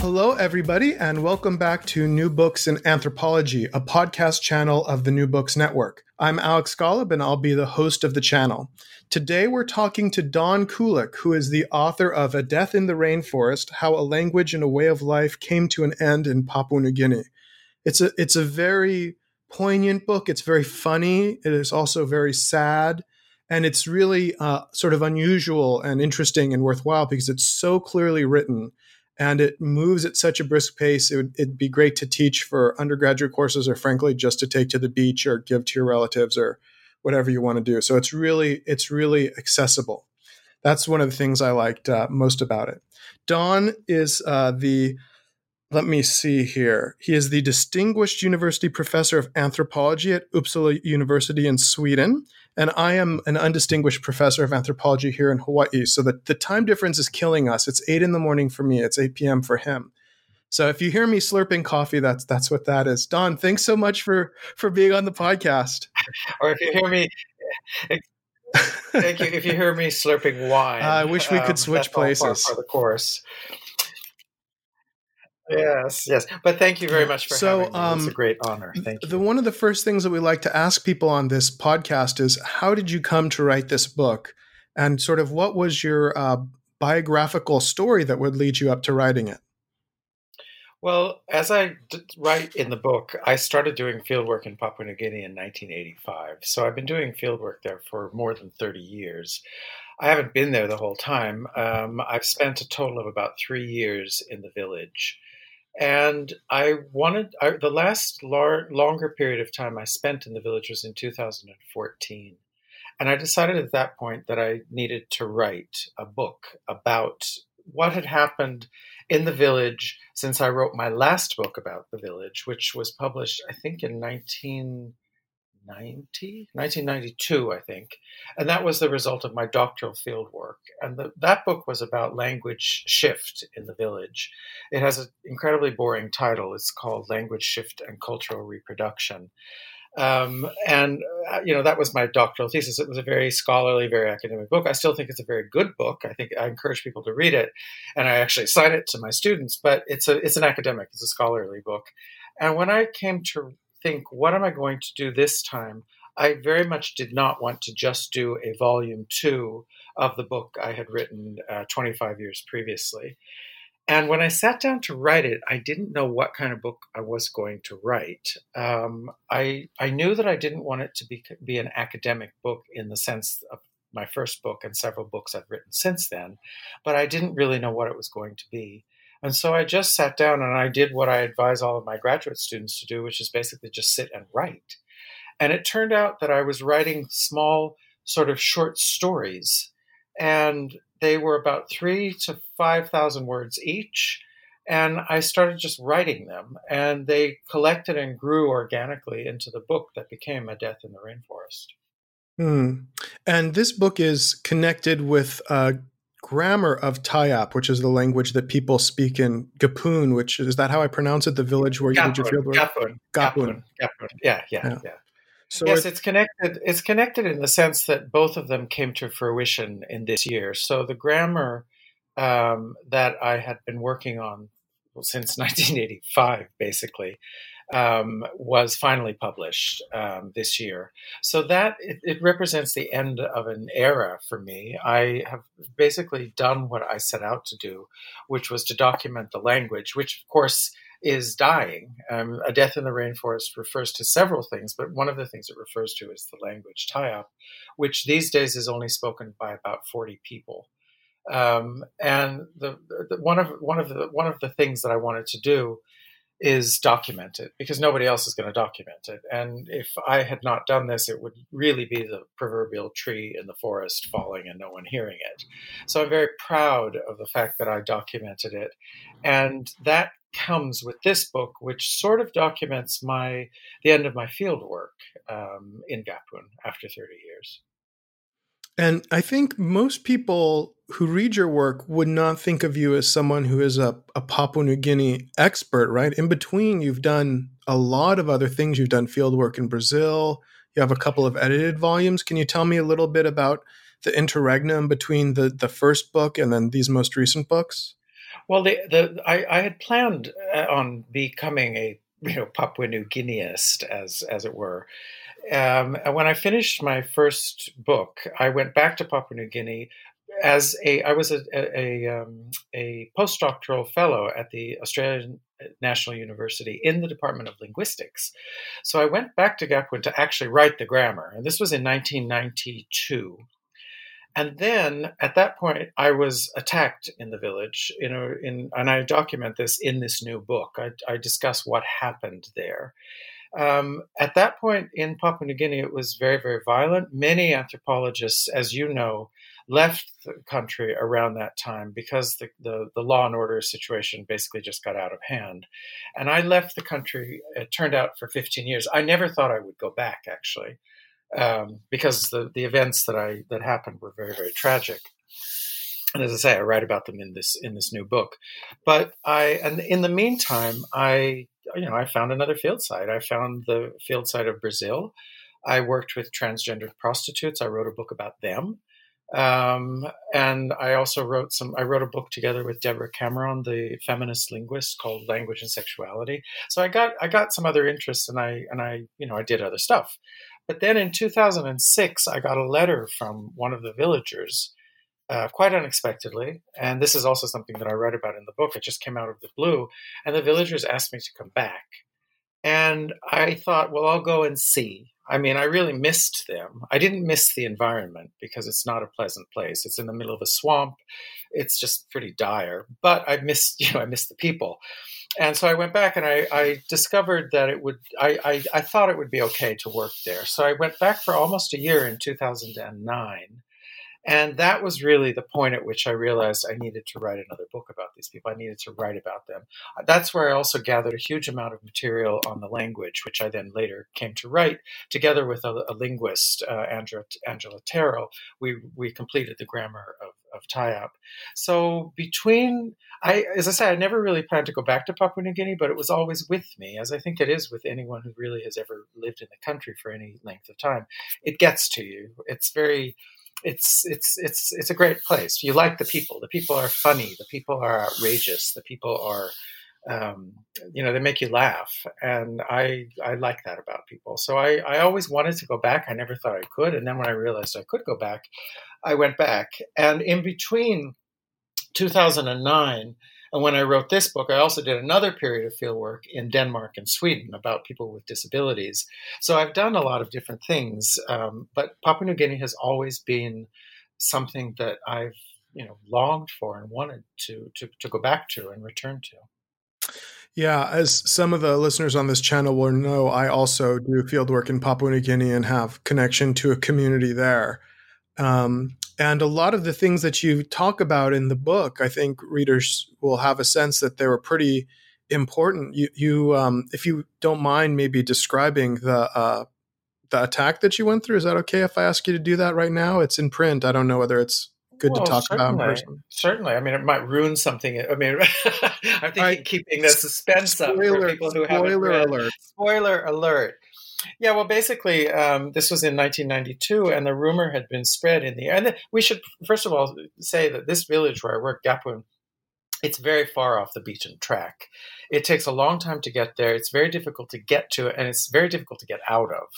Hello, everybody, and welcome back to New Books in Anthropology, a podcast channel of the New Books Network. I'm Alex Golub, and I'll be the host of the channel. Today, we're talking to Don Kulick, who is the author of A Death in the Rainforest How a Language and a Way of Life Came to an End in Papua New Guinea. It's a, it's a very poignant book. It's very funny. It is also very sad. And it's really uh, sort of unusual and interesting and worthwhile because it's so clearly written and it moves at such a brisk pace. It would it'd be great to teach for undergraduate courses, or frankly, just to take to the beach or give to your relatives or whatever you want to do. So it's really it's really accessible. That's one of the things I liked uh, most about it. Don is uh, the let me see here. He is the Distinguished University Professor of Anthropology at Uppsala University in Sweden. And I am an undistinguished professor of anthropology here in Hawaii. So the, the time difference is killing us. It's 8 in the morning for me, it's 8 p.m. for him. So if you hear me slurping coffee, that's that's what that is. Don, thanks so much for for being on the podcast. or if you hear me Thank you. If you hear me slurping wine, I wish we could um, switch places for the course. Yes, yes. But thank you very much for so, having me. Um, it's a great honor. Thank you. The one of the first things that we like to ask people on this podcast is how did you come to write this book? And sort of what was your uh, biographical story that would lead you up to writing it? Well, as I d- write in the book, I started doing fieldwork in Papua New Guinea in 1985. So I've been doing fieldwork there for more than 30 years. I haven't been there the whole time. Um, I've spent a total of about three years in the village. And I wanted I, the last lar- longer period of time I spent in the village was in 2014. And I decided at that point that I needed to write a book about what had happened in the village since I wrote my last book about the village, which was published, I think, in 19. 1990, 1992, I think. And that was the result of my doctoral field work. And the, that book was about language shift in the village. It has an incredibly boring title. It's called Language Shift and Cultural Reproduction. Um, and, uh, you know, that was my doctoral thesis. It was a very scholarly, very academic book. I still think it's a very good book. I think I encourage people to read it. And I actually cite it to my students, but it's a, it's an academic, it's a scholarly book. And when I came to think, what am I going to do this time? I very much did not want to just do a volume two of the book I had written uh, 25 years previously. And when I sat down to write it, I didn't know what kind of book I was going to write. Um, I I knew that I didn't want it to be be an academic book in the sense of my first book and several books I've written since then, but I didn't really know what it was going to be. And so I just sat down and I did what I advise all of my graduate students to do, which is basically just sit and write. And it turned out that I was writing small, sort of short stories, and they were about three to 5,000 words each. And I started just writing them, and they collected and grew organically into the book that became A Death in the Rainforest. Hmm. And this book is connected with uh, grammar of Tayap, which is the language that people speak in Gapun, which is that how I pronounce it? The village where you did your field work. Gapun. Gapun. Gapun. Yeah, yeah, yeah. yeah. So yes, it's connected. It's connected in the sense that both of them came to fruition in this year. So the grammar um, that I had been working on since 1985, basically, um, was finally published um, this year. So that it, it, represents the end of an era for me. I have basically done what I set out to do, which was to document the language, which of course is dying. Um, a death in the rainforest refers to several things, but one of the things it refers to is the language Tayap, which these days is only spoken by about 40 people. Um, and the, the, one of one of the one of the things that I wanted to do is documented because nobody else is going to document it. And if I had not done this, it would really be the proverbial tree in the forest falling and no one hearing it. So I'm very proud of the fact that I documented it. And that comes with this book, which sort of documents my the end of my field work um, in Gapun after 30 years. And I think most people who read your work would not think of you as someone who is a, a Papua New Guinea expert, right? In between, you've done a lot of other things. You've done field work in Brazil. You have a couple of edited volumes. Can you tell me a little bit about the interregnum between the, the first book and then these most recent books? Well, the, the I, I had planned uh, on becoming a you know Papua New Guineaist, as as it were. Um, when I finished my first book, I went back to Papua New Guinea as a I was a a, a, um, a postdoctoral fellow at the Australian National University in the Department of Linguistics. So I went back to Gapun to actually write the grammar, and this was in 1992. And then at that point, I was attacked in the village. You know, in and I document this in this new book. I, I discuss what happened there. Um, at that point in Papua New Guinea, it was very, very violent. Many anthropologists, as you know, left the country around that time because the, the, the, law and order situation basically just got out of hand. And I left the country, it turned out, for 15 years. I never thought I would go back, actually, um, because the, the events that, I, that happened were very, very tragic. And as I say, I write about them in this in this new book. But I and in the meantime, I you know I found another field site. I found the field site of Brazil. I worked with transgendered prostitutes. I wrote a book about them. Um, and I also wrote some, I wrote a book together with Deborah Cameron, the feminist linguist called Language and Sexuality. So I got, I got some other interests and I, and I, you know, I did other stuff. But then in 2006, I got a letter from one of the villagers, uh, quite unexpectedly. And this is also something that I write about in the book. It just came out of the blue. And the villagers asked me to come back. And I thought, well, I'll go and see. I mean, I really missed them. I didn't miss the environment because it's not a pleasant place. It's in the middle of a swamp. It's just pretty dire. But I missed, you know, I missed the people. And so I went back and I, I discovered that it would, I, I, I thought it would be okay to work there. So I went back for almost a year in 2009 and that was really the point at which I realized I needed to write another book about these people. I needed to write about them. That's where I also gathered a huge amount of material on the language, which I then later came to write together with a, a linguist, uh, Angela, Terrill. We, we completed the grammar of, of Tayap. So between, I, as I said, I never really planned to go back to Papua New Guinea, but it was always with me, as I think it is with anyone who really has ever lived in the country for any length of time. It gets to you. It's very it's it's it's it's a great place. You like the people. The people are funny. The people are outrageous. The people are, um, you know, they make you laugh, and I I like that about people. So I I always wanted to go back. I never thought I could, and then when I realized I could go back, I went back. And in between 2009 and when I wrote this book, I also did another period of fieldwork in Denmark and Sweden about people with disabilities. So I've done a lot of different things, um, but Papua New Guinea has always been something that I've you know longed for and wanted to to, to go back to and return to. Yeah, as some of the listeners on this channel will know, I also do fieldwork in Papua New Guinea and have connection to a community there. Um, and a lot of the things that you talk about in the book, I think readers will have a sense that they were pretty important. You, you um, if you don't mind, maybe describing the uh, the attack that you went through. Is that okay if I ask you to do that right now? It's in print. I don't know whether it's good well, to talk about in person. Certainly. I mean, it might ruin something. I mean, I'm thinking right. keeping the suspense spoiler, up for people who haven't read. Alert. Spoiler alert. Yeah, well, basically, um, this was in 1992, and the rumor had been spread in the. And we should, first of all, say that this village where I work, Gapun, it's very far off the beaten track. It takes a long time to get there. It's very difficult to get to, and it's very difficult to get out of.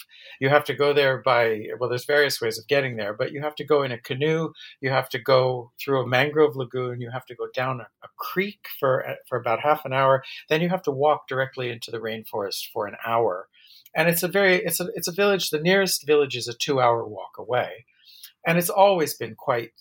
You have to go there by, well, there's various ways of getting there, but you have to go in a canoe. You have to go through a mangrove lagoon. You have to go down a, a creek for, for about half an hour. Then you have to walk directly into the rainforest for an hour and it's a very it's a it's a village. The nearest village is a two hour walk away, and it's always been quite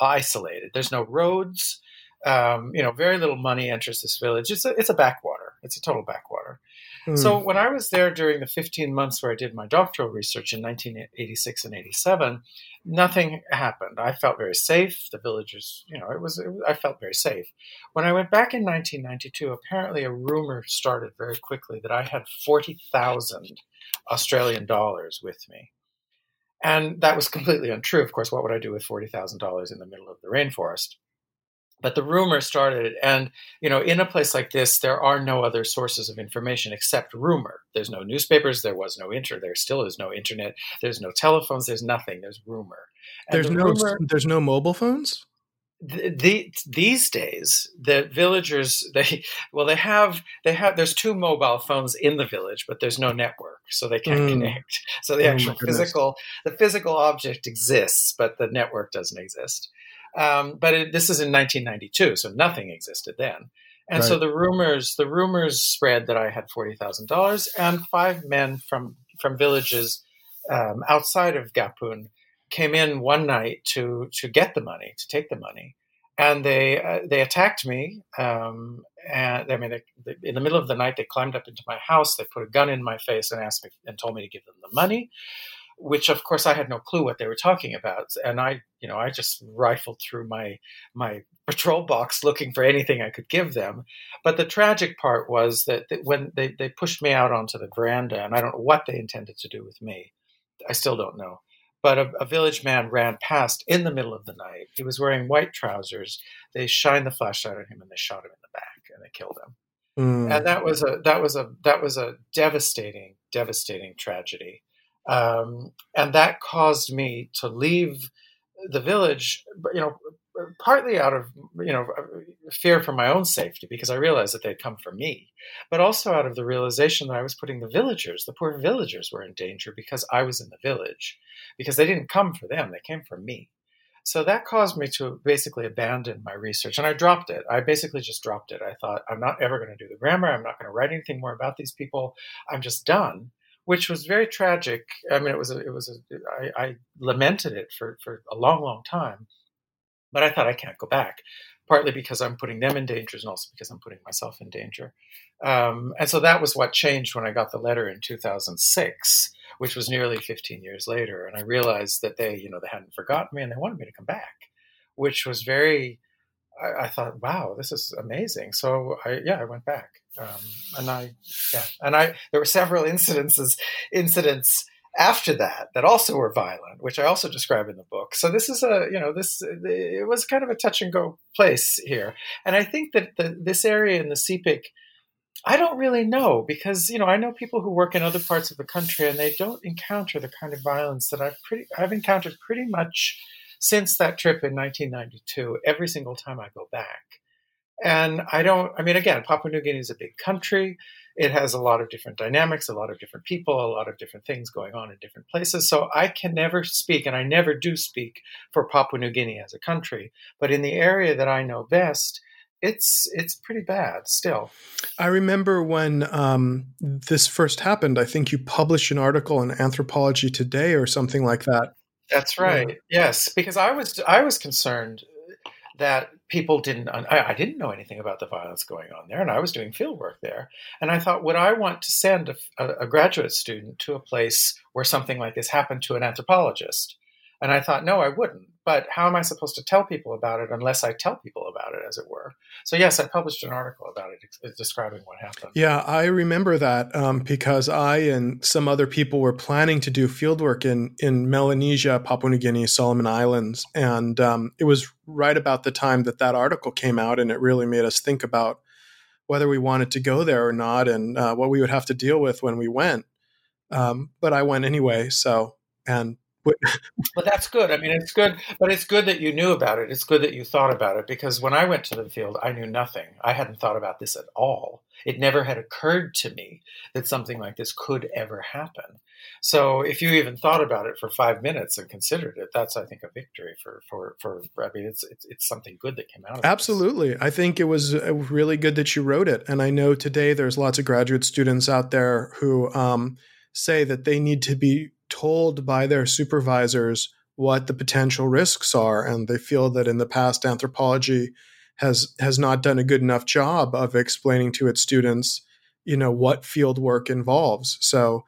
isolated. There's no roads. Um, you know, very little money enters this village. It's a it's a backwater. It's a total backwater. Mm. So when I was there during the 15 months where I did my doctoral research in 1986 and 87, nothing happened. I felt very safe. The villagers, you know, it was, it, I felt very safe. When I went back in 1992, apparently a rumor started very quickly that I had 40,000 Australian dollars with me. And that was completely untrue. Of course, what would I do with $40,000 in the middle of the rainforest? But the rumor started and you know in a place like this there are no other sources of information except rumor. There's no newspapers there was no internet there still is no internet there's no telephones there's nothing there's rumor. And there's the no rumor, there's no mobile phones? The, the, these days the villagers they well they have they have there's two mobile phones in the village but there's no network so they can't mm. connect. So the oh actual physical the physical object exists but the network doesn't exist um, but it, this is in 1992 so nothing existed then and right. so the rumors the rumors spread that i had $40000 and five men from from villages um, outside of gapun came in one night to to get the money, to take the money, and they uh, they attacked me. Um, and I mean, they, they, in the middle of the night, they climbed up into my house. They put a gun in my face and asked me and told me to give them the money, which of course I had no clue what they were talking about. And I, you know, I just rifled through my my patrol box looking for anything I could give them. But the tragic part was that, when they, they pushed me out onto the veranda, and I don't know what they intended to do with me. I still don't know but a, a, village man ran past in the middle of the night. He was wearing white trousers. They shined the flashlight on him and they shot him in the back and they killed him. Mm. And that was a that was a that was a devastating devastating tragedy. Um, and that caused me to leave the village, you know, partly out of you know fear for my own safety because I realized that they'd come for me, but also out of the realization that I was putting the villagers, the poor villagers, were in danger because I was in the village, because they didn't come for them, they came for me. So that caused me to basically abandon my research, and I dropped it. I basically just dropped it. I thought I'm not ever going to do the grammar. I'm not going to write anything more about these people. I'm just done which was very tragic. I mean, it was a, it was a, I, I lamented it for for a long, long time. But I thought I can't go back, partly because I'm putting them in danger and also because I'm putting myself in danger. Um, and so that was what changed when I got the letter in 2006, which was nearly 15 years later. And I realized that they, you know, they hadn't forgotten me and they wanted me to come back, which was very, I, I thought, wow, this is amazing. So I, yeah, I went back. Um, and I, yeah, and I, there were several incidences, incidents after that that also were violent, which I also describe in the book. So this is a you know this it was kind of a touch and go place here, and I think that the, this area in the Sepik. I don't really know because you know I know people who work in other parts of the country and they don't encounter the kind of violence that I've pretty I've encountered pretty much since that trip in 1992 every single time I go back. And I don't I mean again Papua New Guinea is a big country it has a lot of different dynamics, a lot of different people, a lot of different things going on in different places. So I can never speak, and I never do speak for Papua New Guinea as a country. But in the area that I know best, it's it's pretty bad still. I remember when um, this first happened. I think you published an article in Anthropology Today or something like that. That's right. Yeah. Yes, because I was I was concerned that people didn't I, I, didn't know anything about the violence going on there and i was doing field work there. And i thought would i want to send a, a, graduate student to a place where something like this happened to an anthropologist? And i thought no i wouldn't but how am i supposed to tell people about it unless i tell people about it as it were so yes i published an article about it describing what happened yeah i remember that um, because i and some other people were planning to do fieldwork in in melanesia papua new guinea solomon islands and um, it was right about the time that that article came out, and it really made us think about whether we wanted to go there or not, and uh, what we would have to deal with when we went. Um, but I went anyway, so and. But that's good. I mean, it's good, but it's good that you knew about it. It's good that you thought about it because when I went to the field, I knew nothing. I hadn't thought about this at all. It never had occurred to me that something like this could ever happen. So if you even thought about it for five minutes and considered it, that's I think a victory for for for. I mean, it's it's, it's something good that came out. of it. Absolutely, this. I think it was uh, really good that you wrote it, and I know today there's lots of graduate students out there who um, say that they need to be told by their supervisors what the potential risks are, and they feel that in the past anthropology has has not done a good enough job of explaining to its students, you know, what field work involves. So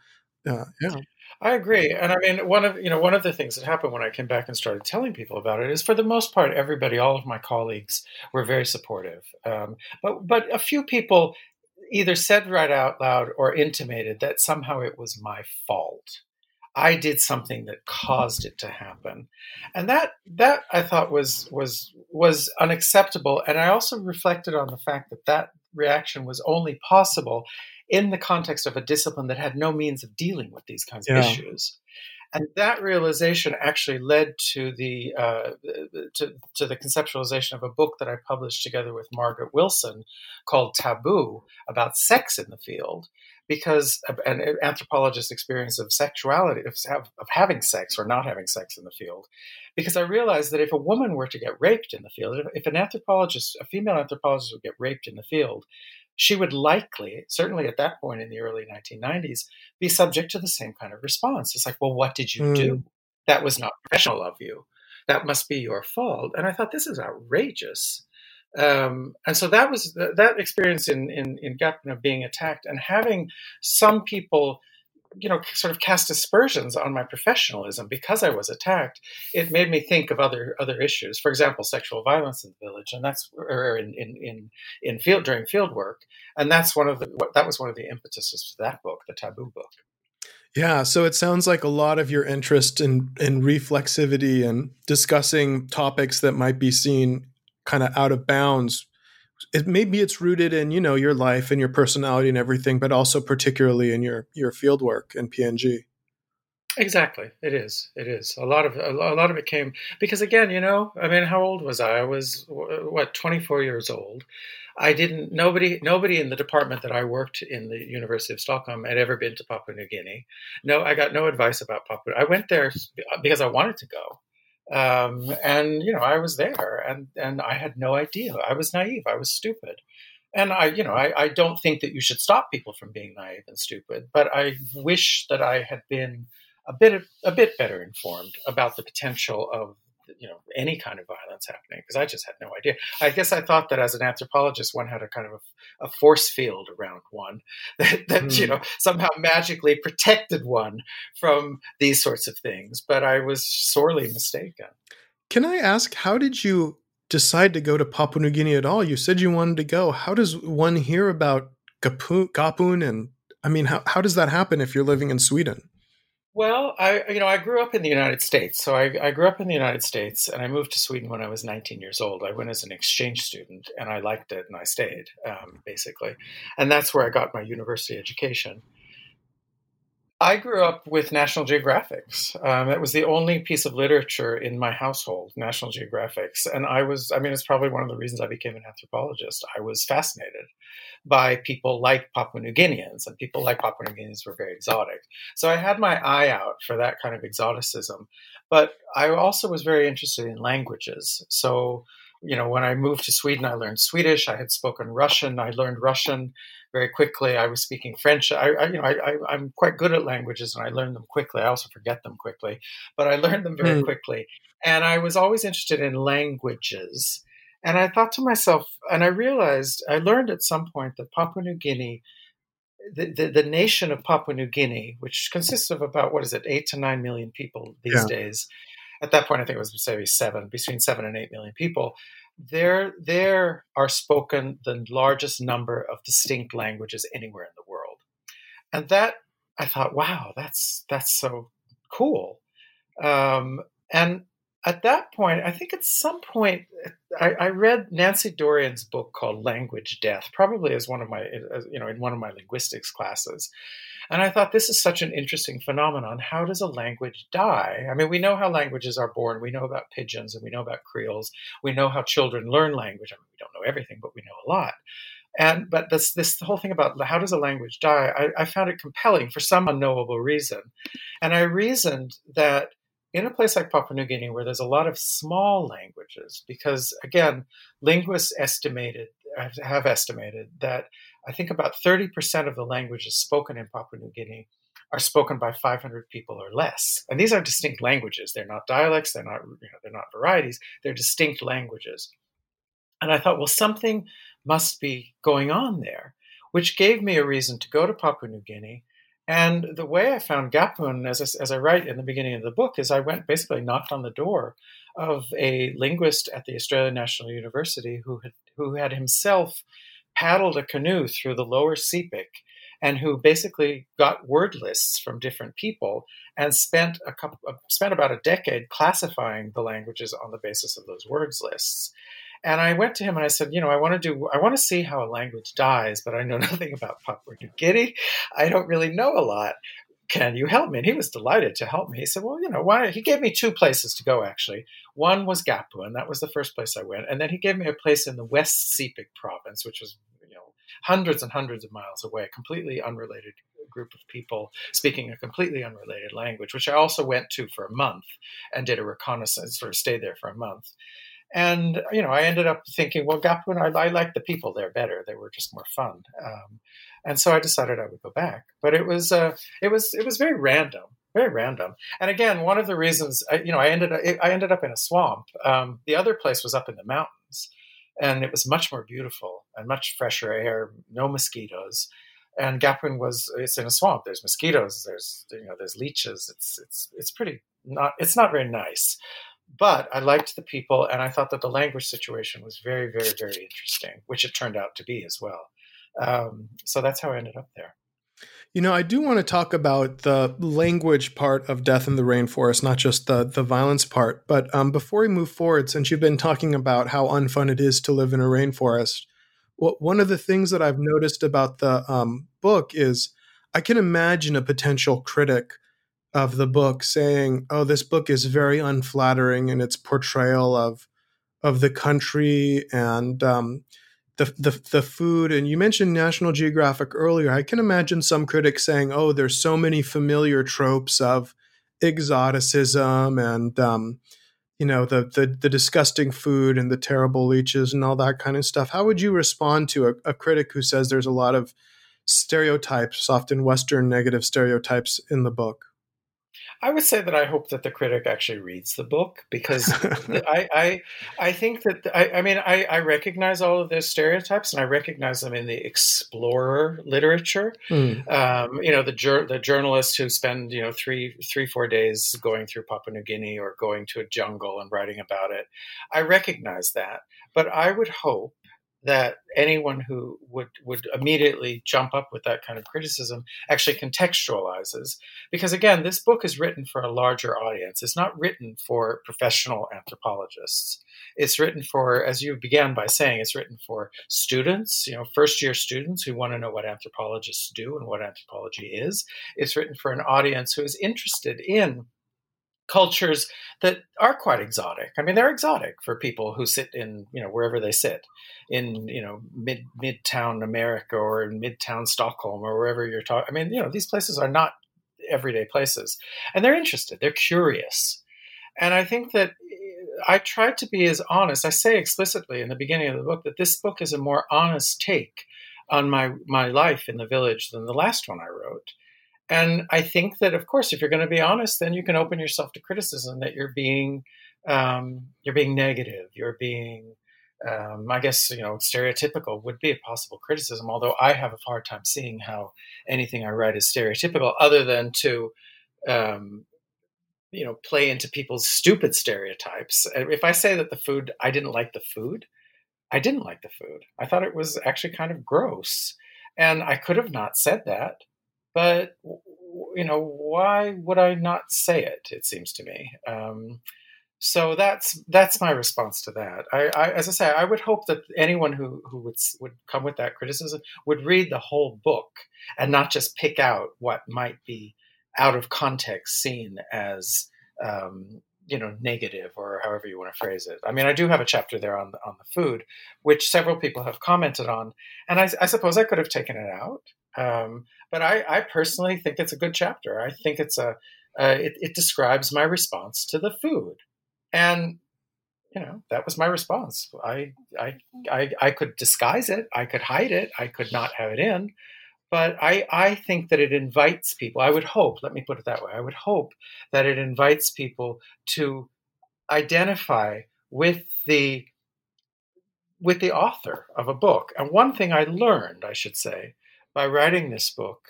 uh, yeah. I agree, and I mean one of you know one of the things that happened when I came back and started telling people about it is for the most part everybody, all of my colleagues were very supportive, um, but but a few people either said right out loud or intimated that somehow it was my fault. I did something that caused it to happen, and that that I thought was was was unacceptable. And I also reflected on the fact that that reaction was only possible in the context of a discipline that had no means of dealing with these kinds yeah. of issues. And that realization actually led to the uh, to, to the conceptualization of a book that I published together with Margaret Willson called Taboo about sex in the field, because an anthropologist's experience of sexuality, of, of having sex or not having sex in the field, because I realized that if a woman were to get raped in the field, if an anthropologist, a female anthropologist would get raped in the field, she would likely, certainly at that point in the early 1990s, be subject to the same kind of response. It's like, well, what did you mm. do? Hmm. That was not professional of you. That must be your fault. And I thought, this is outrageous. Um, and so that was that experience in, in, in Gapun of being attacked and having some people you know, sort of cast aspersions on my professionalism because I was attacked. It made me think of other other issues. For example, sexual violence in the village, and that's or in in in, in field during field work, and that's one of the that was one of the impetuses for that book, the Taboo book. Yeah, so it sounds like a lot of your interest in in reflexivity and discussing topics that might be seen kind of out of bounds. It maybe it's rooted in you know your life and your personality and everything but also particularly in your your field work and png exactly. It is. It is. A lot of a lot of it came because again you know i mean how old was i? I was what 24 years old. I didn't nobody nobody in the department that i worked in the university of stockholm had ever been to papua new guinea. No i got no advice about papua. I went there because i wanted to go um, and you know, I was there, and and I had no idea. I was naive. I was stupid. And I, you know, I, I don't think that you should stop people from being naive and stupid, but I wish that I had been a bit a bit better informed about the potential of you know any kind of violence happening because I just had no idea. I guess I thought that as an anthropologist, one had a kind of a, a force field around one that, that mm. you hmm. know somehow magically protected one from these sorts of things. But I was sorely mistaken. Can I ask, how did you decide to go to Papua New Guinea at all? You said you wanted to go. How does one hear about Gapun and I mean, how, how does that happen if you're living in Sweden? Well, I you know I grew up in the United States, so I, I, grew up in the United States, and I moved to Sweden when I was 19 years old. I went as an exchange student, and I liked it, and I stayed um, basically, and that's where I got my university education. I grew up with National Geographics. Um, it was the only piece of literature in my household, National Geographics. And I was, I mean, it's probably one of the reasons I became an anthropologist. I was fascinated by people like Papua New Guineans, and people like Papua New Guineans were very exotic. So I had my eye out for that kind of exoticism. But I also was very interested in languages. So you know, when I moved to Sweden, I learned Swedish. I had spoken Russian. I learned Russian very quickly. I was speaking French. I, I you know, I, am quite good at languages, and I learn them quickly. I also forget them quickly, but I learned them very mm. quickly. And I was always interested in languages. And I thought to myself, and I realized, I learned at some point that Papua New Guinea, the, the, the nation of Papua New Guinea, which consists of about what is it, eight to nine million people these yeah. days, at that point, I think it was maybe seven, between seven and eight million people. There, there are spoken the largest number of distinct languages anywhere in the world, and that I thought, wow, that's that's so cool. Um, and at that point, I think at some point, I, I, read Nancy Dorian's book called Language Death, probably as one of my, you know, in one of my linguistics classes. And I thought this is such an interesting phenomenon. How does a language die? I mean, we know how languages are born. We know about pidgins and we know about creoles. We know how children learn language. I mean, we don't know everything, but we know a lot. And but this this whole thing about how does a language die, I, I found it compelling for some unknowable reason. And I reasoned that in a place like Papua New Guinea, where there's a lot of small languages, because again, linguists estimated have estimated that I think about 30% of the languages spoken in Papua New Guinea are spoken by 500 people or less. And these are distinct languages. They're not dialects, they're not, you know, they're not varieties, they're distinct languages. And I thought, well, something must be going on there, which gave me a reason to go to Papua New Guinea. And the way I found Gapun, as I, as I write in the beginning of the book, is I went basically knocked on the door of a linguist at the Australian National University who had, who had himself paddled a canoe through the lower Sepik and who basically got word lists from different people and spent a couple uh, spent about a decade classifying the languages on the basis of those words lists. And I went to him and I said, you know, I want to do, I want to see how a language dies, but I know nothing about Papua New Guinea. I don't really know a lot. can you help me? And he was delighted to help me. He said, well, you know, why? He gave me two places to go, actually. One was Gapun, and That was the first place I went. And then he gave me a place in the West Sepik province, which was, you know, hundreds and hundreds of miles away, a completely unrelated group of people speaking a completely unrelated language, which I also went to for a month and did a reconnaissance, sort of stayed there for a month. And you know, I ended up thinking, well, Gapun, I, I like the people there better. They were just more fun. Um, and so I decided I would go back. But it was uh, it was it was very random, very random. And again, one of the reasons, I, you know, I ended up, I ended up in a swamp. Um, the other place was up in the mountains, and it was much more beautiful and much fresher air, no mosquitoes. And Gapun was it's in a swamp. There's mosquitoes. There's you know there's leeches. It's it's it's pretty not it's not very nice but I liked the people, and I thought that the language situation was very, very, very interesting, which it turned out to be as well. Um, so that's how I ended up there. You know, I do want to talk about the language part of Death in the Rainforest, not just the the violence part. But um, before we move forward, since you've been talking about how unfun it is to live in a rainforest, one of the things that I've noticed about the um, book is I can imagine a potential critic of the book saying, "Oh, this book is very unflattering in its portrayal of of the country and um, the, the the food." And you mentioned National Geographic earlier. I can imagine some critics saying, "Oh, there's so many familiar tropes of exoticism and." Um, you know the, the the disgusting food and the terrible leeches and all that kind of stuff. How would you respond to a, a critic who says there's a lot of stereotypes, often Western negative stereotypes, in the book? I would say that I hope that the critic actually reads the book because I, I, I think that I, I mean I, I, recognize all of those stereotypes and I recognize them in the explorer literature. Mm. Um, you know the jur- the journalists who spend you know three three four days going through Papua New Guinea or going to a jungle and writing about it. I recognize that, but I would hope that anyone who would would immediately jump up with that kind of criticism actually contextualizes. Because again this book is written for a larger audience. It's not written for professional anthropologists. It's written for as you began by saying it's written for students you know first year students who want to know what anthropologists do and what anthropology is. It's written for an audience who is interested in cultures that are quite exotic. I mean, they're exotic for people who sit in, you know, wherever they sit in, you know, mid midtown America or in midtown Stockholm or wherever you're talking. I mean, you know, these places are not everyday places, and they're interested. They're curious, and I think that eh, I tried to be as honest. I say explicitly in the beginning of the book that this book is a more honest take on my my life in the village than the last one I wrote. And I think that, of course, if you're going to be honest, then you can open yourself to criticism that you're being um, you're being negative, you're being um, I guess you know stereotypical would be a possible criticism. Although I have a hard time seeing how anything I write is stereotypical, other than to um, you know play into people's stupid stereotypes. If I say that the food I didn't like the food, I didn't like the food. I thought it was actually kind of gross, and I could have not said that but you know why would i not say it it seems to me? Um, so that's that's my response to that. I, I, as i say i would hope that anyone who, who would would come with that criticism would read the whole book and not just pick out what might be out of context seen as um, you know negative or however you want to phrase it. I mean i do have a chapter there on the, on the food which several people have commented on and i, I suppose i could have taken it out um, but I, I, personally think it's a good chapter. I think it's a uh, it, it, describes my response to the food, and you know that was my response. I, I I I could disguise it. I could hide it. I could not have it in. But I, I think that it invites people. I would hope, let me put it that way. I would hope that it invites people to identify with the with the author of a book. And one thing I learned, I should say, by writing this book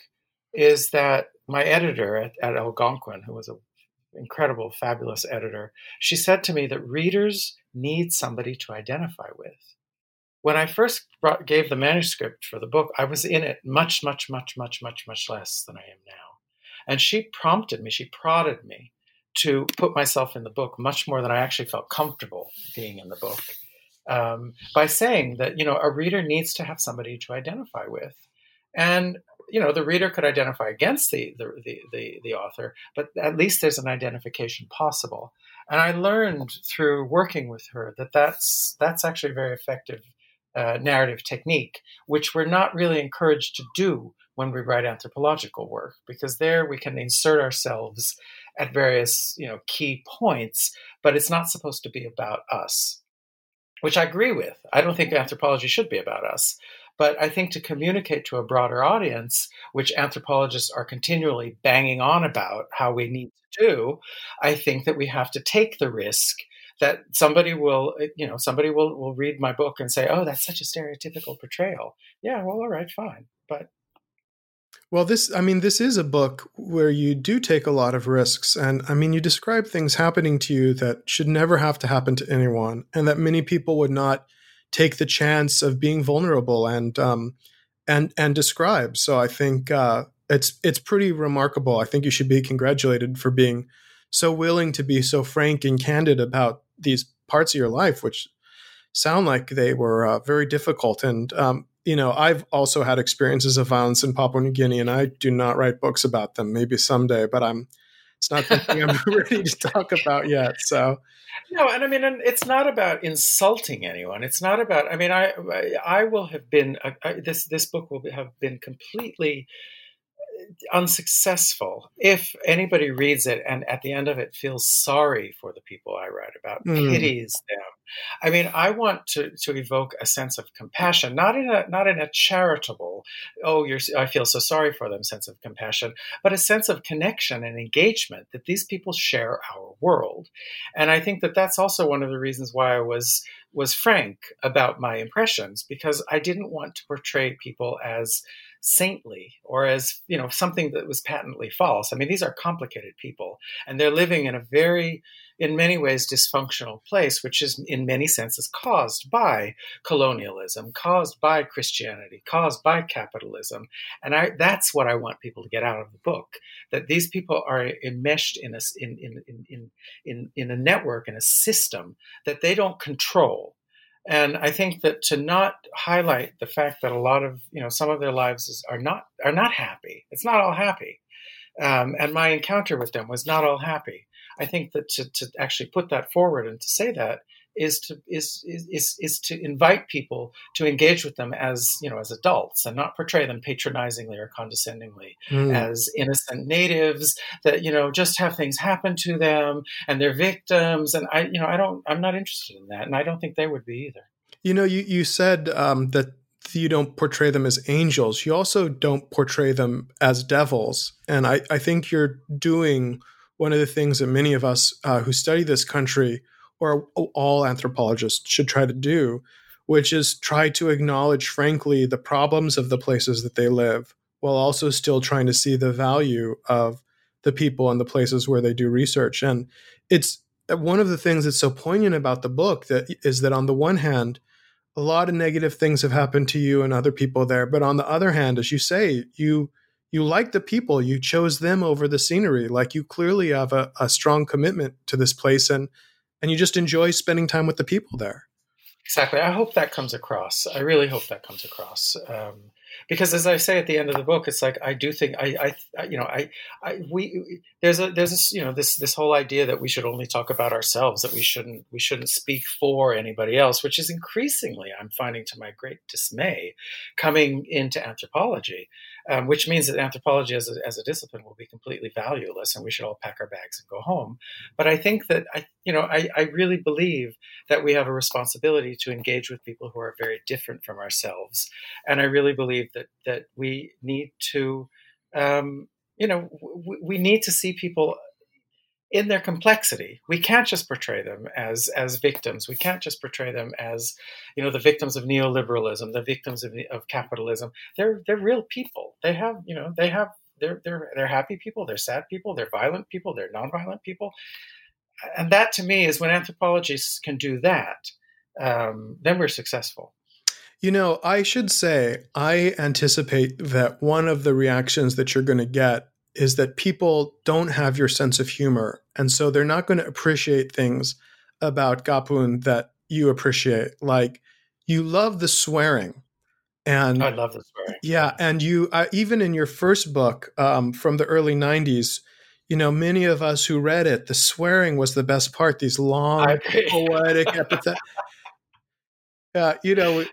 is that my editor at, at Algonquin, who was an incredible, fabulous editor, she said to me that readers need somebody to identify with. When I first brought, gave the manuscript for the book, I was in it much, much, much, much, much, much less than I am now. And she prompted me, she prodded me to put myself in the book much more than I actually felt comfortable being in the book. Um, by saying that you know a reader needs to have somebody to identify with and you know the reader could identify against the, the the, the the author, but at least there's an identification possible. And I learned through working with her that that's that's actually a very effective uh, narrative technique, which we're not really encouraged to do when we write anthropological work, because there we can insert ourselves at various you know key points, but it's not supposed to be about us, which I agree with. I don't think anthropology should be about us. But I think to communicate to a broader audience, which anthropologists are continually banging on about how we need to do, I think that we have to take the risk that somebody will, uh, you know, somebody will, will read my book and say, oh, that's such a stereotypical portrayal. Yeah, well, all right, fine. But well, this, I mean, this is a book where you do take a lot of risks. And I mean, you describe things happening to you that should never have to happen to anyone, and that many people would not take the chance of being vulnerable and, um, and, and describe. So I think, uh, it's, it's pretty remarkable. I think you should be congratulated for being so willing to be so frank and candid about these parts of your life, which sound like they were uh, very difficult. And um, you know, I've also had experiences of violence in Papua New Guinea, and I do not write books about them. Maybe someday, but I'm. It's not something I'm ready to talk about yet. So. No, and I mean, and it's not about insulting anyone. It's not about. I mean, I I will have been I, this this book will have been completely unsuccessful if anybody reads it and at the end of it feels sorry for the people I write about, mm. pities them. I mean, I want to, to evoke a sense of compassion, not in a not in a charitable, oh, you're I feel so sorry for them sense of compassion, but a sense of connection and engagement that these people share our world, and I think that that's also one of the reasons why I was was frank about my impressions because I didn't want to portray people as saintly or as you know something that was patently false. I mean these are complicated people and they're living in a very in many ways dysfunctional place which is in many senses caused by colonialism caused by christianity caused by capitalism. And I, that's what i want people to get out of the book that these people are enmeshed in a in, in, in, in, in a network in a system that they don't control and I think that to not highlight the fact that a lot of you know some of their lives is, are not are not happy. It's not all happy, um, and my encounter with them was not all happy. I think that to, to actually put that forward and to say that is to is, is is to invite people to engage with them as you know as adults and not portray them patronizingly or condescendingly mm. as innocent natives that you know just have things happen to them and they're victims and I you know I don't I'm not interested in that and I don't think they would be either. You know you you said um, that you don't portray them as angels. You also don't portray them as devils, and I I think you're doing one of the things that many of us uh, who study this country or all anthropologists should try to do, which is try to acknowledge, frankly, the problems of the places that they live, while also still trying to see the value of the people and the places where they do research. And it's uh, one of the things that's so poignant about the book that is that on the one hand, a lot of negative things have happened to you and other people there, but on the other hand, as you say, you you like the people, you chose them over the scenery. Like you clearly have a, a strong commitment to this place and and you just enjoy spending time with the people there. Exactly. I hope that comes across. I really hope that comes across. Um, because as I say at the end of the book, it's like I do think I, I you know, I, I, we there's a there's this you know this this whole idea that we should only talk about ourselves, that we shouldn't we shouldn't speak for anybody else, which is increasingly I'm finding to my great dismay coming into anthropology um, which means that anthropology as a, as a discipline will be completely valueless and we should all pack our bags and go home. But I think that I, you know, I, I really believe that we have a responsibility to engage with people who are very different from ourselves. And I really believe that, that we need to, um, you know, w- we need to see people in their complexity. We can't just portray them as as victims. We can't just portray them as, you know, the victims of neoliberalism, the victims of, of capitalism. They're they're real people. They have you know they have they're they're they're happy people. They're sad people. They're violent people. They're nonviolent people. And that to me is when anthropologists can do that, um, then we're successful. You know, I should say, I anticipate that one of the reactions that you're going to get is that people don't have your sense of humor. And so they're not going to appreciate things about Gapun that you appreciate. Like you love the swearing. And I love the swearing. Yeah, and you uh, even in your first book um, from the early '90s, you know, many of us who read it, the swearing was the best part. These long, poetic epithets. Yeah, you know,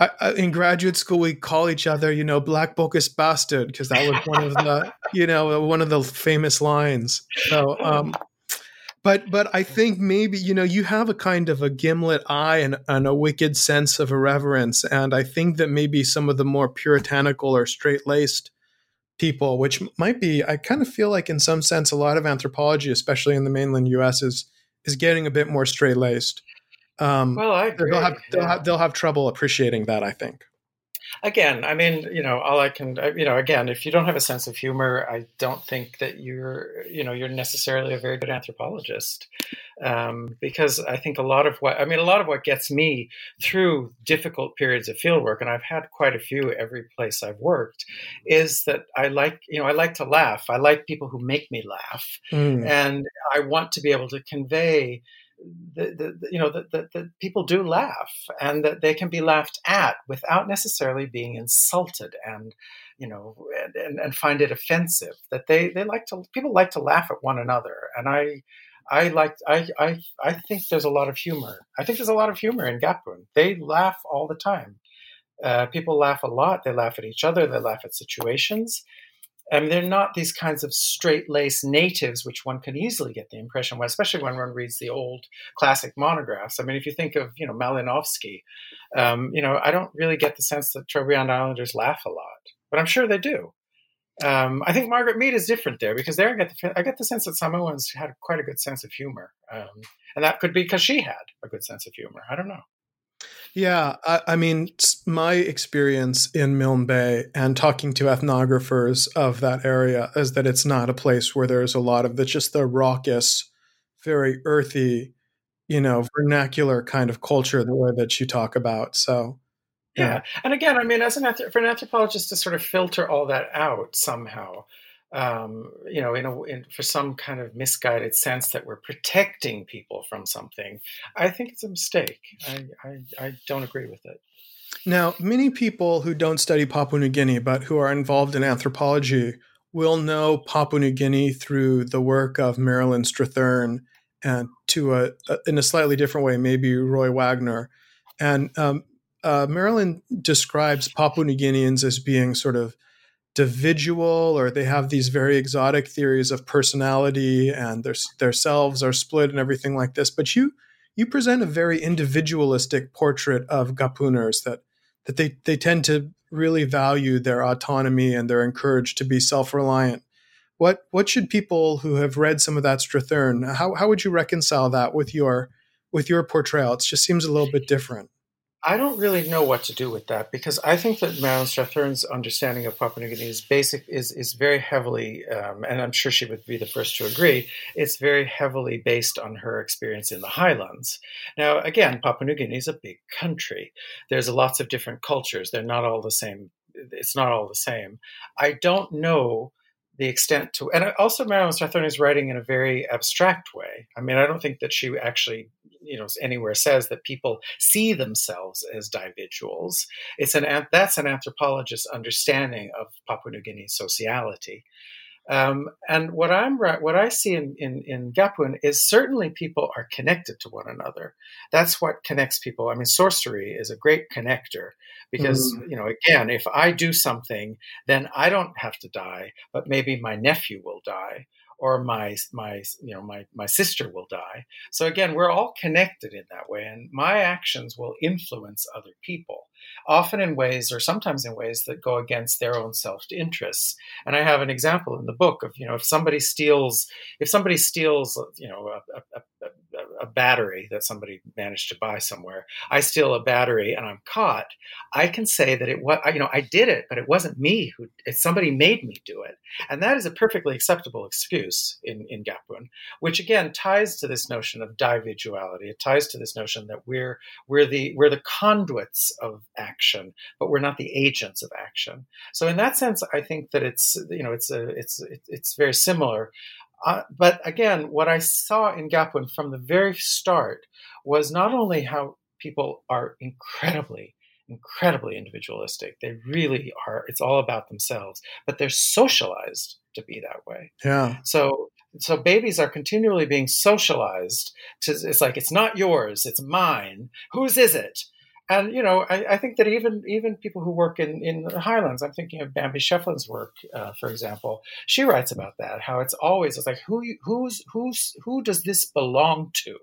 I, I, in graduate school we call each other, you know, black bogus bastard because that was one of the, you know, one of the famous lines. So, um, but but I think maybe you know you have a kind of a gimlet eye and, and a wicked sense of irreverence, and I think that maybe some of the more puritanical or straight laced people, which might be, I kind of feel like in some sense a lot of anthropology, especially in the mainland U.S., is is getting a bit more straight laced. Um, well, I agree. They'll have, they'll, yeah. have, they'll have trouble appreciating that. I think again, I mean, you know, all I can, you know, again, if you don't have a sense of humor, I don't think that you're, you know, you're necessarily a very good anthropologist. Um, because I think a lot of what, I mean, a lot of what gets me through difficult periods of fieldwork, and I've had quite a few every place I've worked, is that I like, you know, I like to laugh. I like people who make me laugh. Mm. And I want to be able to convey the, you know that the, people do laugh and that they can be laughed at without necessarily being insulted and you know and, and, and, find it offensive that they they like to people like to laugh at one another. And i i like i i, I think there's a lot of humor. I think there's a lot of humor in gapun they laugh all the time. Uh, people laugh a lot. They laugh at each other. They laugh at situations I mean, they're not these kinds of straight laced natives, which one can easily get the impression, especially when one reads the old classic monographs. I mean, if you think of, you know, Malinowski, um, you know, I don't really get the sense that Trobriand Islanders laugh a lot, but I'm sure they do. Um, I think Margaret Mead is different there because there I get the, I get the sense that Samoans had quite a good sense of humor, um, and that could be because she had a good sense of humor. I don't know. Yeah, I, I, mean, my experience in Milne Bay and talking to ethnographers of that area is that it's not a place where there's a lot of the just the raucous, very earthy, you know, vernacular kind of culture the way that you talk about. So, yeah, yeah. and again, I mean, as an for an anthropologist to sort of filter all that out somehow um, you know, in a, in, for some kind of misguided sense that we're protecting people from something, I think it's a mistake. I, I, I don't agree with it. Now, many people who don't study Papua New Guinea but who are involved in anthropology will know Papua New Guinea through the work of Marilyn Strathern and to a, a in a slightly different way, maybe Roy Wagner. And um, uh, Marilyn describes Papua New Guineans as being sort of individual or they have these very exotic theories of personality and their their selves are split and everything like this. But you you present a very individualistic portrait of gapuners that that they they tend to really value their autonomy and they're encouraged to be self-reliant. What what should people who have read some of that strathern how how would you reconcile that with your with your portrayal? It just seems a little bit different I don't really know what to do with that because I think that Marilyn Strathern's understanding of Papua New Guinea is basic is is very heavily, um, and I'm sure she would be the first to agree. It's very heavily based on her experience in the highlands. Now, again, Papua New Guinea is a big country. There's lots of different cultures. They're not all the same. It's not all the same. I don't know the extent to, and also Marilyn Strathern is writing in a very abstract way. I mean, I don't think that she actually, you know, anywhere says that people see themselves as individuals. It's an that's an anthropologist's understanding of Papua New Guinea sociality. Um, and what I'm what I see in, in, in Gapun is certainly people are connected to one another. That's what connects people. I mean, sorcery is a great connector because mm. you know, again, if I do something, then I don't have to die, but maybe my nephew will die, or my my you know my my sister will die. So again, we're all connected in that way, and my actions will influence other people often in ways or sometimes in ways that go against their own self-interests. And I have an example in the book of, you know, if somebody steals, if somebody steals, you know, a, a, a, a battery that somebody managed to buy somewhere, I steal a battery and I'm caught, I can say that it was, you know, I did it, but it wasn't me who, somebody made me do it. And that is a perfectly acceptable excuse in, in Gapun, which again ties to this notion of individuality. It ties to this notion that we're, we're the, we're the conduits of action, but we're not the agents of action. So in that sense, I think that it's you know it's a it's it's very similar. Uh, but again, what I saw in Gapun from the very start was not only how people are incredibly incredibly individualistic. They really are. It's all about themselves, but they're socialized to be that way. Yeah. So so babies are continually being socialized to it's like it's not yours it's mine whose is it and you know I, I think that even even people who work in in the highlands i'm thinking of bambi Schieffelin's work uh, for example she writes about that how it's always it's like who who's who's who does this belong to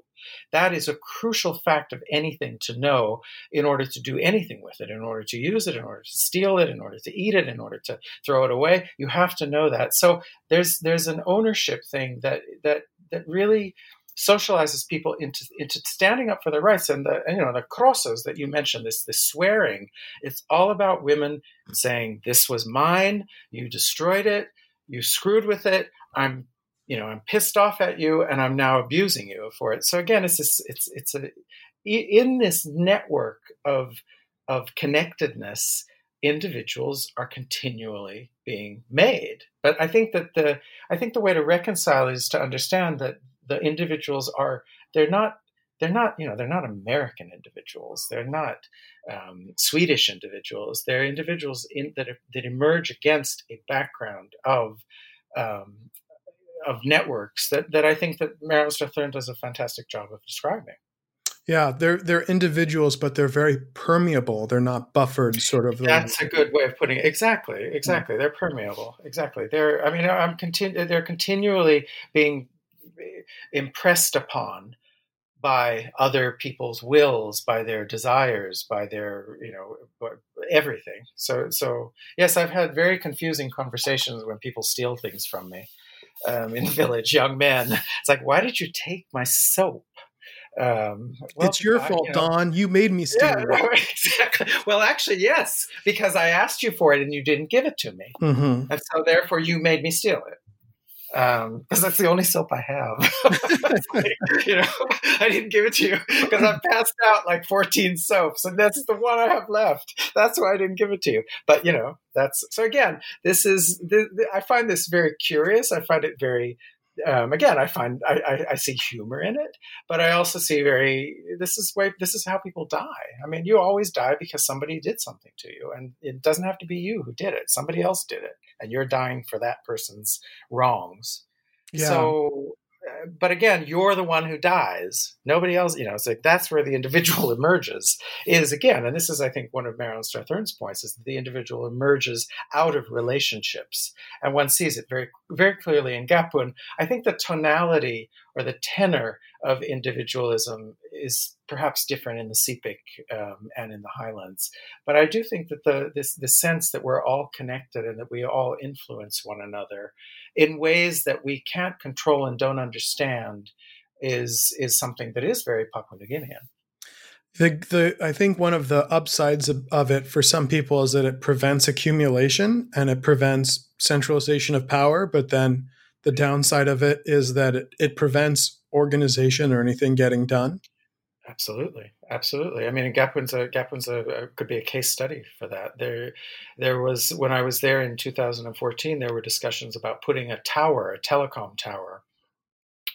that is a crucial fact of anything to know in order to do anything with it, in order to use it, in order to steal it, in order to eat it, in order to throw it away. You have to know that. So there's there's an ownership thing that that that really socializes people into into standing up for their rights. And the you know the crosses that you mentioned this this swearing it's all about women saying this was mine. You destroyed it. You screwed with it. I'm you know i'm pissed off at you and i'm now abusing you for it. So again it's this it's it's a in this network of of connectedness individuals are continually being made. But i think that the i think the way to reconcile is to understand that the individuals are they're not they're not you know they're not american individuals they're not um, swedish individuals they're individuals in, that, that emerge against a background of um, of networks that, that I think that Marilyn Strathern does a fantastic job of describing. Yeah, they're they're individuals, but they're very permeable. They're not buffered, sort of. That's a good way of putting it. Exactly, exactly. Yeah. They're permeable. Exactly. They're. I mean, I'm continu- They're continually being impressed upon by other people's wills, by their desires, by their you know everything. So so yes, I've had very confusing conversations when people steal things from me um, in the village, young men. It's like, why did you take my soap? Um, well, it's your I, fault, you know, Don. You made me steal yeah, it. exactly. Well, actually, yes, because I asked you for it and you didn't give it to me, mm-hmm. and so therefore you made me steal it because um, that's the only soap I have. like, you know, I didn't give it to you because I've passed out like 14 soaps, and that's the one I have left. That's why I didn't give it to you. But you know, that's so again. This is the, the, I find this very curious. I find it very um, again, I find I, I, I, see humor in it, but I also see very this is way this is how people die. I mean, you always die because somebody did something to you, and it doesn't have to be you who did it. Somebody else did it, and you're dying for that person's wrongs. Yeah. So but again, you're the one who dies. Nobody else, you know, it's like that's where the individual emerges. Is again, and this is, I think, one of Marilyn Strathern's points is that the individual emerges out of relationships, and one sees it very, very clearly in Gapun. I think the tonality or the tenor of individualism is perhaps different in the Sepik um, and in the Highlands, but I do think that the this the sense that we're all connected and that we all influence one another in ways that we can't control and don't understand is is something that is very Papua New Guinean. The, the I think one of the upsides of, of, it for some people is that it prevents accumulation and it prevents centralization of power. But then the downside of it is that it, it prevents organization or anything getting done. Absolutely, absolutely. I mean, Gapun's a Gapun's a, a, could be a case study for that. There, there was when I was there in 2014, there were discussions about putting a tower, a telecom tower,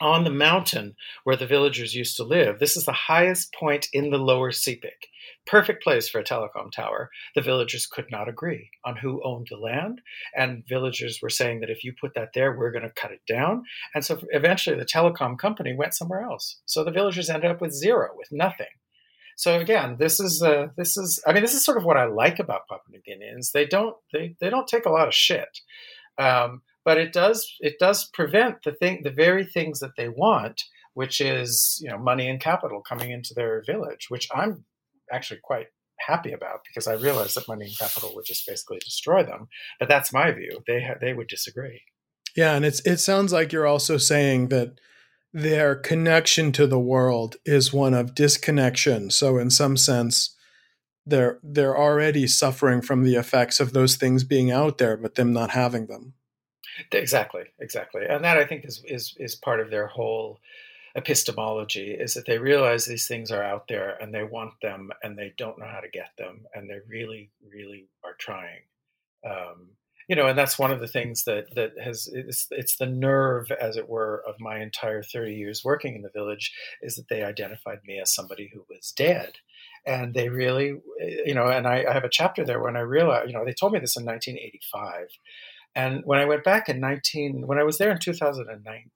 on the mountain where the villagers used to live. This is the highest point in the lower Sepik. Perfect place for a telecom tower. The villagers could not agree on who owned the land. And villagers were saying that if you put that there, we're going to cut it down. And so eventually the telecom company went somewhere else. So the villagers ended up with zero, with nothing. So again, this is uh, this is I mean this is sort of what I like about Papua New Guineans. They don't they, they don't take a lot of shit. Um, but it does it does prevent the thing the very things that they want which is you know money and capital coming into their village which i'm actually quite happy about because i realize that money and capital would just basically destroy them but that's my view. They ha- they would disagree. Yeah and it's it sounds like you're also saying that their connection to the world is one of disconnection. So in some sense they're they're already suffering from the effects of those things being out there but them not having them. Exactly, exactly, and that I think is is is part of their whole epistemology is that they realize these things are out there and they want them and they don't know how to get them and they really really are trying um, you know and that's one of the things that that has it's, it's the nerve as it were of my entire 30 years working in the village is that they identified me as somebody who was dead and they really, you know, and I, I have a chapter there when I realized, you know, they told me this in 1985. And when I went back in 19, when I was there in 2009,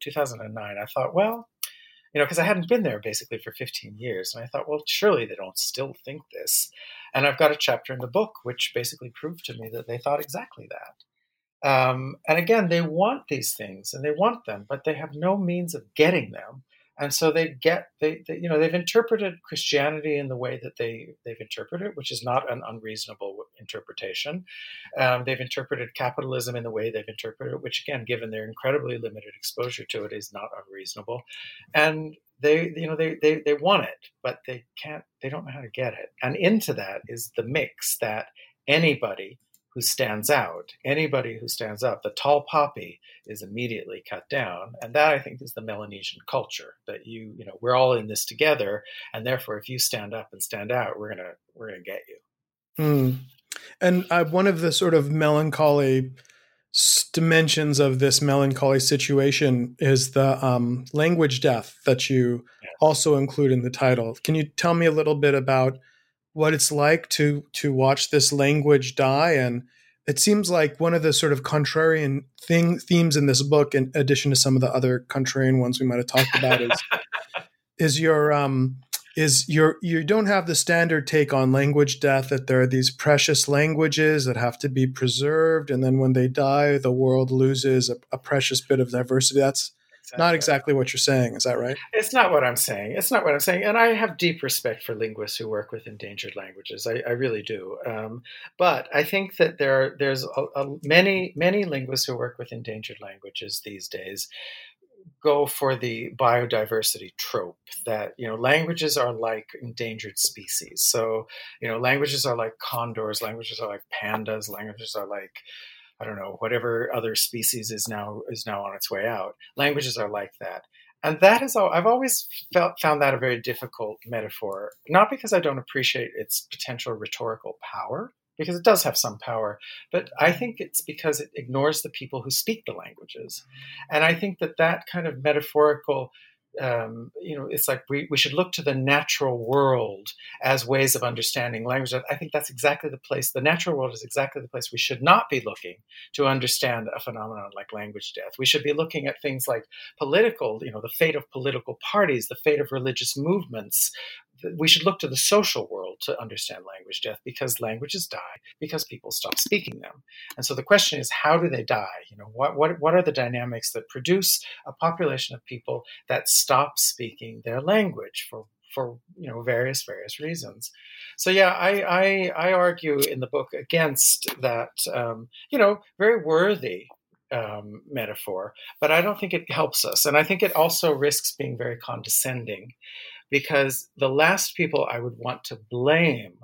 2009, I thought, well, you know, because I hadn't been there basically for 15 years. And I thought, well, surely they don't still think this. And I've got a chapter in the book which basically proved to me that they thought exactly that. Um, and again, they want these things and they want them, but they have no means of getting them and so they get they, they, you know they've interpreted christianity in the way that they they've interpreted it which is not an unreasonable interpretation. Um, they've interpreted capitalism in the way they've interpreted it which again given their incredibly limited exposure to it is not unreasonable. And they you know they, they they want it but they can't they don't know how to get it. And into that is the mix that anybody who stands out. Anybody who stands up, the tall poppy is immediately cut down, and that I think is the Melanesian culture that you you know we're all in this together, and therefore if you stand up and stand out, we're gonna we're gonna get you. Mm. And uh, one of the sort of melancholy dimensions of this melancholy situation is the um, language death that you also include in the title. Can you tell me a little bit about? What it's like to to watch this language die and it seems like one of the sort of contrarian thing themes in this book in addition to some of the other contrarian ones we might have talked about is is your um is your you don't have the standard take on language death that there are these precious languages that have to be preserved and then when they die the world loses a, a precious bit of diversity. That's exactly. not exactly what you're saying. Is that right? It's not what I'm saying. It's not what I'm saying. And I have deep respect for linguists who work with endangered languages. I, I really do. Um, but I think that there are, there's a, a, many many linguists who work with endangered languages these days go for the biodiversity trope that you know languages are like endangered species so you know languages are like condors languages are like pandas languages are like I don't know, whatever other species is now is now on its way out. Languages are like that. And that is all I've always felt found that a very difficult metaphor, not because I don't appreciate its potential rhetorical power, because it does have some power, but I think it's because it ignores the people who speak the languages. And I think that that kind of metaphorical um, you know, it's like we, we should look to the natural world as ways of understanding language. I think that's exactly the place, the natural world is exactly the place we should not be looking to understand a phenomenon like language death. We should be looking at things like political, you know, the fate of political parties, the fate of religious movements, we should look to the social world to understand language death because languages die because people stop speaking them. And so the question is, how do they die? You know, what, what, what are the dynamics that produce a population of people that stop speaking their language for for you know various various reasons. So yeah, I I, I argue in the book against that um, you know very worthy um, metaphor, but I don't think it helps us, and I think it also risks being very condescending because the last people I would want to blame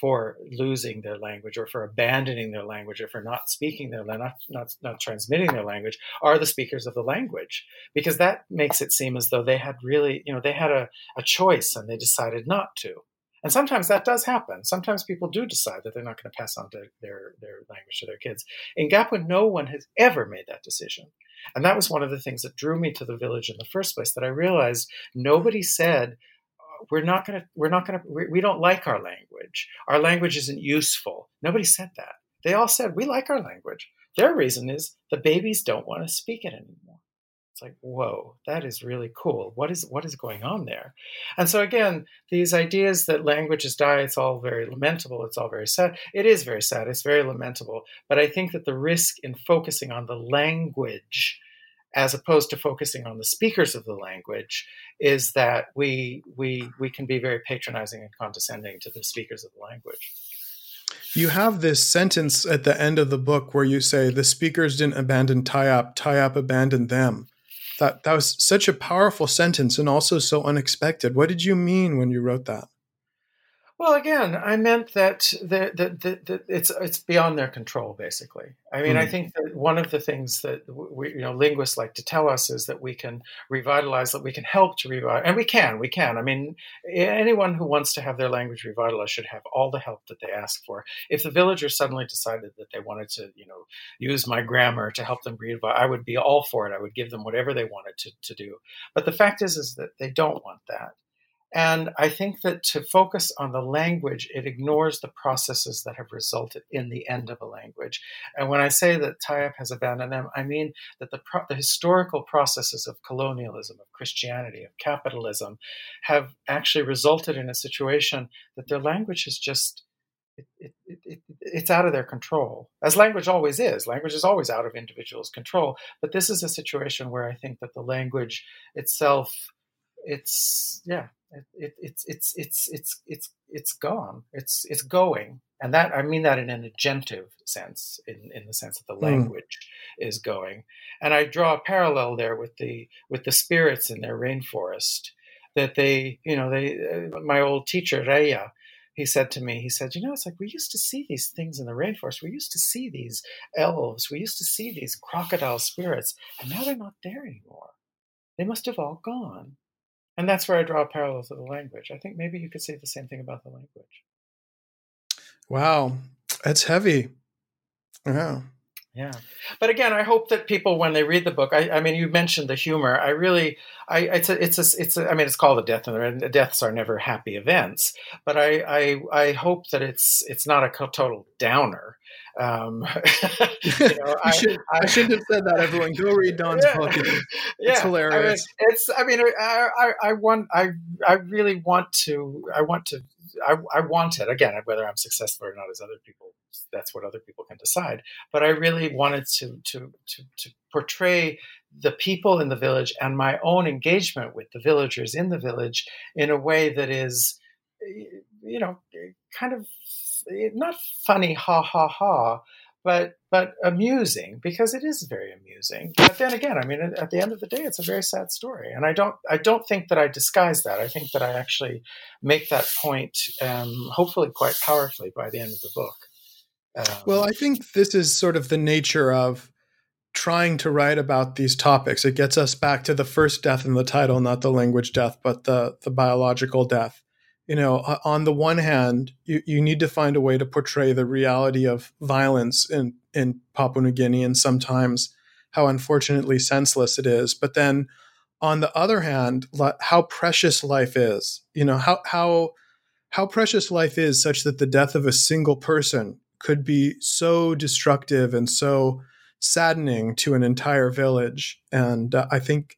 for losing their language or for abandoning their language or for not speaking their language not, not not transmitting their language are the speakers of the language. Because that makes it seem as though they had really you know they had a, a choice and they decided not to. And sometimes that does happen. Sometimes people do decide that they're not going to pass on their, their, their language to their kids. In Gapun no one has ever made that decision and that was one of the things that drew me to the village in the first place that I realized nobody said, uh, we're not going to, we're not going to, we, we don't like our language. Our language isn't useful. Nobody said that. They all said, we like our language. Their reason is the babies don't want to speak it anymore. It's like, whoa, that is really cool. What is what is going on there? And so again, these ideas that languages die, it's all very lamentable, it's all very sad. It is very sad, it's very lamentable. But I think that the risk in focusing on the language as opposed to focusing on the speakers of the language is that we we we can be very patronizing and condescending to the speakers of the language. You have this sentence at the end of the book where you say the speakers didn't abandon Tayap, Tayap abandoned them. That that was such a powerful sentence and also so unexpected. What did you mean when you wrote that? Well, again, I meant that the, the, the, the, it's it's beyond their control, basically. I mean, mm. I think that one of the things that we, you know linguists like to tell us is that we can revitalize, that we can help to revitalize, and we can, we can. I mean, anyone who wants to have their language revitalized should have all the help that they ask for. If the villagers suddenly decided that they wanted to, you know, use my grammar to help them revitalize, I would be all for it. I would give them whatever they wanted to, to do. But the fact is, is that they don't want that And I think that to focus on the language, it ignores the processes that have resulted in the end of a language. And when I say that Tayap has abandoned them, I mean that the, pro- the historical processes of colonialism, of Christianity, of capitalism have actually resulted in a situation that their language is just. It, it, it, it's out of their control, as language always is. Language is always out of individuals' control. But this is a situation where I think that the language itself, it's yeah, it, it, it's it's it's it's it's it's gone. It's it's going, and that I mean that in an agentive sense, in in the sense that the hmm. language mm. is going. And I draw a parallel there with the with the spirits in their rainforest. That they, you know, they. Uh, my old teacher Reya, he said to me, he said, you know, it's like we used to see these things in the rainforest. We used to see these elves. We used to see these crocodile spirits, and now they're not there anymore. They must have all gone. And that's where I draw a parallel to the language. I think maybe you could say the same thing about the language. Wow, that's heavy. Yeah. Yeah. But again, I hope that people, when they read the book, I, I mean, you mentioned the humor. I really, I, it's a, it's a, it's a, I mean, it's called a death, and the deaths are never happy events. But I, I, I hope that it's, it's not a total downer. Um, you know, I, should, shouldn't have said that. Everyone, go read Don's yeah, book. It's, yeah, hilarious. I mean, it's. I mean, I, I, I want. I, I really want to. I want to. I, I want it again. Whether I'm successful or not, as other people, that's what other people can decide. But I really wanted to to to, to portray the people in the village and my own engagement with the villagers in the village in a way that is, you know, kind of not funny, ha ha ha, but but amusing because it is very amusing. But then again, I mean, at the end of the day, it's a very sad story, and I don't I don't think that I disguise that. I think that I actually make that point, um, hopefully, quite powerfully by the end of the book. Um, well, I think this is sort of the nature of trying to write about these topics. It gets us back to the first death in the title, not the language death, but the the biological death you know, on the one hand, you, you need to find a way to portray the reality of violence in, in Papua New Guinea and sometimes how unfortunately senseless it is. But then on the other hand, how precious life is, you know, how, how, how precious life is such that the death of a single person could be so destructive and so saddening to an entire village. And uh, I think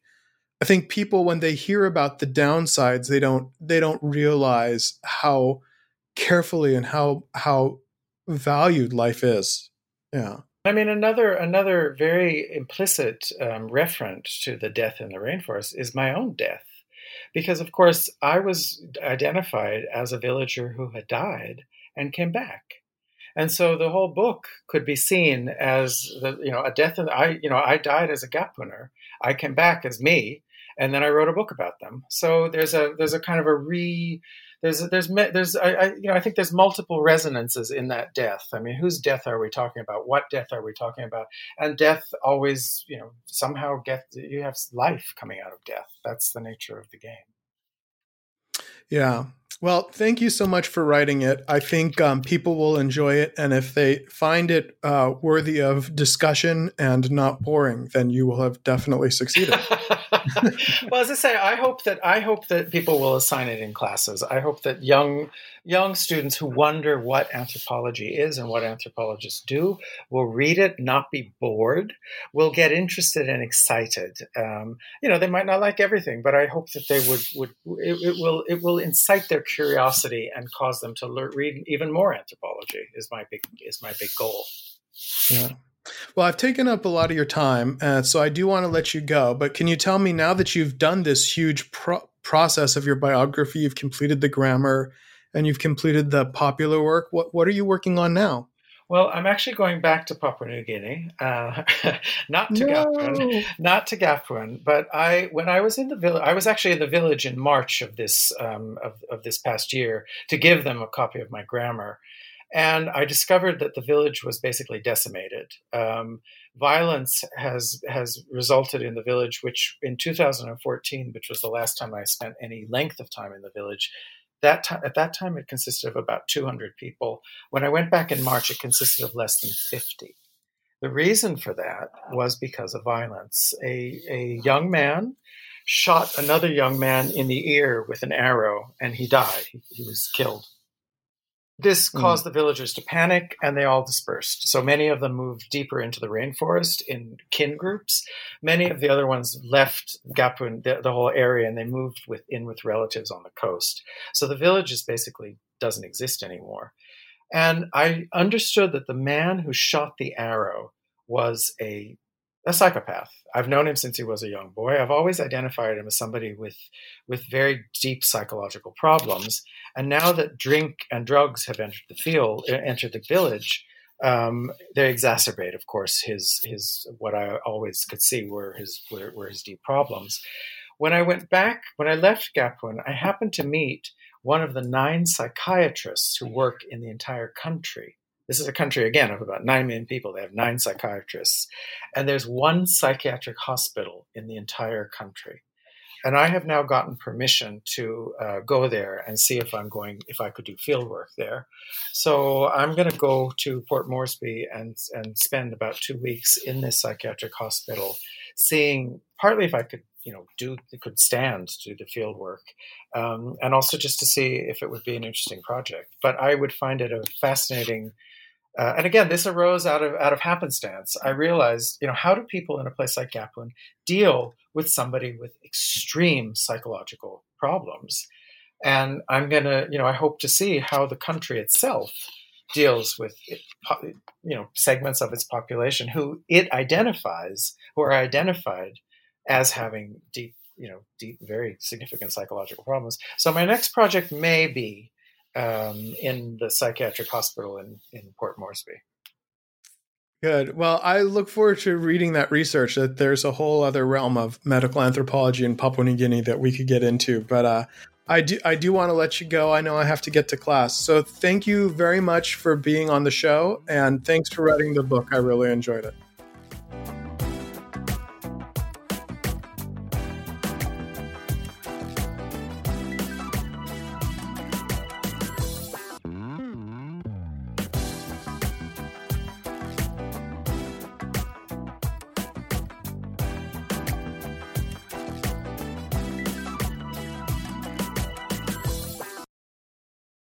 I think people when they hear about the downsides, they don't they don't realize how carefully and how how valued life is. Yeah. I mean, another another very implicit um, reference to the death in the rainforest is my own death, because of course I was identified as a villager who had died and came back, and so the whole book could be seen as the you know a death. In, I you know I died as a Gapuner. I came back as me, and then I wrote a book about them. So there's a there's a kind of a re there's there's there's I, I, you know I think there's multiple resonances in that death. I mean, whose death are we talking about? What death are we talking about? And death always you know somehow get you have life coming out of death. That's the nature of the game. Yeah. Well, thank you so much for writing it. I think um, people will enjoy it, and if they find it uh, worthy of discussion and not boring, then you will have definitely succeeded. well, as I say, I hope that I hope that people will assign it in classes. I hope that young young students who wonder what anthropology is and what anthropologists do will read it, not be bored, will get interested and excited. Um, you know, they might not like everything, but I hope that they would would it, it will it will incite their curiosity and cause them to learn, read even more anthropology. Is my big is my big goal. Yeah. Well, I've taken up a lot of your time, uh, so I do want to let you go. But can you tell me now that you've done this huge pro- process of your biography, you've completed the grammar, and you've completed the popular work, what what are you working on now? Well, I'm actually going back to Papua New Guinea, uh, not to no. not to Gapun, but I when I was in the village, I was actually in the village in March of this um, of, of this past year to give them a copy of my grammar, and I discovered that the village was basically decimated. Um, violence has has resulted in the village, which in 2014, which was the last time I spent any length of time in the village, that time at that time it consisted of about 200 people. When I went back in March, it consisted of less than 50. The reason for that was because of violence. A, a young man shot another young man in the ear with an arrow, and he died. He, he was killed. This hmm. caused mm. the villagers to panic and they all dispersed. So many of them moved deeper into the rainforest in kin groups. Many of the other ones left Gapun, the, the whole area, and they moved with, in with relatives on the coast. So the village just basically doesn't exist anymore. And I understood that the man who shot the arrow was a a psychopath. I've known him since he was a young boy. I've always identified him as somebody with with very deep psychological problems. And now that drink and drugs have entered the field, entered the village, um, they exacerbate, of course, his his what I always could see were his were, were his deep problems. When I went back, when I left Gapun, I happened to meet one of the nine psychiatrists who work in the entire country this is a country, again, of about 9 million people. They have nine psychiatrists. And there's one psychiatric hospital in the entire country. And I have now gotten permission to uh, go there and see if I'm going, if I could do field work there. So I'm going to go to Port Moresby and, and spend about two weeks in this psychiatric hospital, seeing partly if I could you know do could stand to do the field work um, and also just to see if it would be an interesting project but i would find it a fascinating uh, and again, this arose out of out of happenstance. I realized, you know, how do people in a place like Gapun deal with somebody with extreme psychological problems? And I'm gonna, you know, I hope to see how the country itself deals with, it, you know, segments of its population who it identifies, who are identified as having deep, you know, deep, very significant psychological problems. So my next project may be um, in the psychiatric hospital in, in Port Moresby. Good. Well, I look forward to reading that research. That there's a whole other realm of medical anthropology in Papua New Guinea that we could get into. But uh, I do I do want to let you go. I know I have to get to class. So thank you very much for being on the show, and thanks for writing the book. I really enjoyed it.